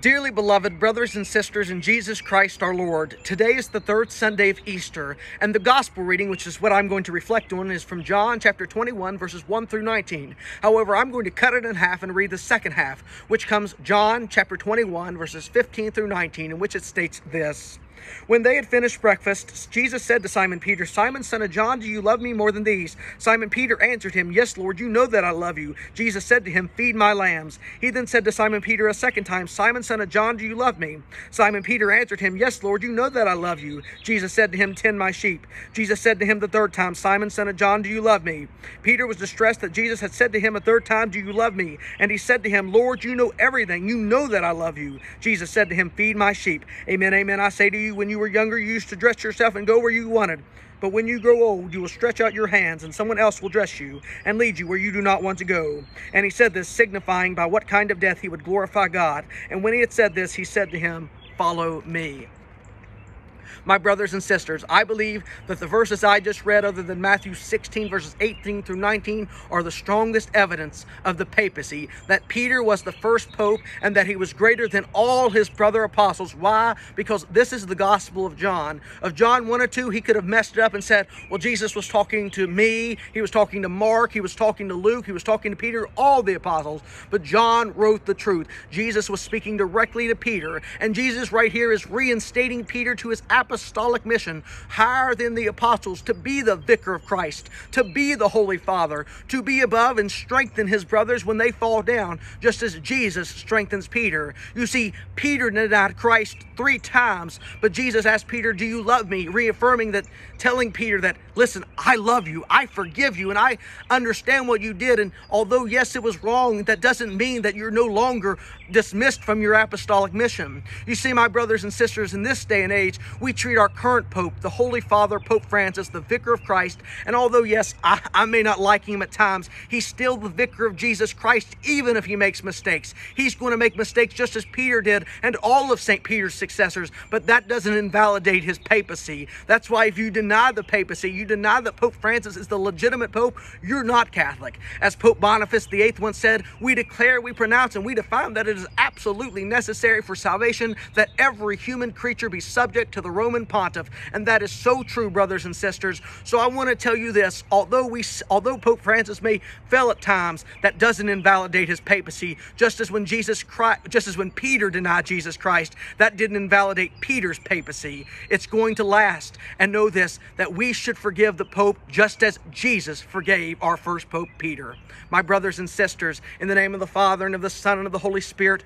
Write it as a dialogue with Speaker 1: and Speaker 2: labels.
Speaker 1: Dearly beloved brothers and sisters in Jesus Christ our Lord, today is the third Sunday of Easter, and the gospel reading, which is what I'm going to reflect on, is from John chapter 21, verses 1 through 19. However, I'm going to cut it in half and read the second half, which comes John chapter 21, verses 15 through 19, in which it states this. When they had finished breakfast, Jesus said to Simon Peter, Simon, son of John, do you love me more than these? Simon Peter answered him, Yes, Lord, you know that I love you. Jesus said to him, Feed my lambs. He then said to Simon Peter a second time, Simon, son of John, do you love me? Simon Peter answered him, Yes, Lord, you know that I love you. Jesus said to him, Tend my sheep. Jesus said to him the third time, Simon, son of John, do you love me? Peter was distressed that Jesus had said to him a third time, Do you love me? And he said to him, Lord, you know everything. You know that I love you. Jesus said to him, Feed my sheep. Amen, amen. I say to you, when you were younger, you used to dress yourself and go where you wanted. But when you grow old, you will stretch out your hands, and someone else will dress you and lead you where you do not want to go. And he said this, signifying by what kind of death he would glorify God. And when he had said this, he said to him, Follow me my brothers and sisters, I believe that the verses I just read, other than Matthew 16, verses 18 through 19, are the strongest evidence of the papacy that Peter was the first pope and that he was greater than all his brother apostles. Why? Because this is the Gospel of John. Of John 1 or 2, he could have messed it up and said, Well, Jesus was talking to me, he was talking to Mark, he was talking to Luke, he was talking to Peter, all the apostles. But John wrote the truth. Jesus was speaking directly to Peter, and Jesus right here is reinstating Peter to his apostolic mission higher than the apostles to be the vicar of Christ, to be the Holy Father, to be above and strengthen his brothers when they fall down, just as Jesus strengthens Peter. You see, Peter denied Christ three times, but Jesus asked Peter, Do you love me? reaffirming that, telling Peter that, Listen, I love you, I forgive you, and I understand what you did. And although, yes, it was wrong, that doesn't mean that you're no longer dismissed from your apostolic mission. You see, my brothers and sisters, in this day and age, we treat our current Pope, the Holy Father, Pope Francis, the Vicar of Christ. And although, yes, I, I may not like him at times, he's still the Vicar of Jesus Christ, even if he makes mistakes. He's going to make mistakes just as Peter did and all of St. Peter's successors, but that doesn't invalidate his papacy. That's why if you deny the papacy, you deny that Pope Francis is the legitimate Pope, you're not Catholic. As Pope Boniface VIII once said, we declare, we pronounce, and we define that it is absolutely necessary for salvation that every human creature be subject to the Roman pontiff. And that is so true, brothers and sisters. So I want to tell you this, although we although Pope Francis may fail at times, that doesn't invalidate his papacy. Just as when Jesus Christ, just as when Peter denied Jesus Christ, that didn't invalidate Peter's papacy. It's going to last. And know this, that we should forgive the Pope just as Jesus forgave our first Pope Peter. My brothers and sisters, in the name of the Father and of the Son and of the Holy Spirit,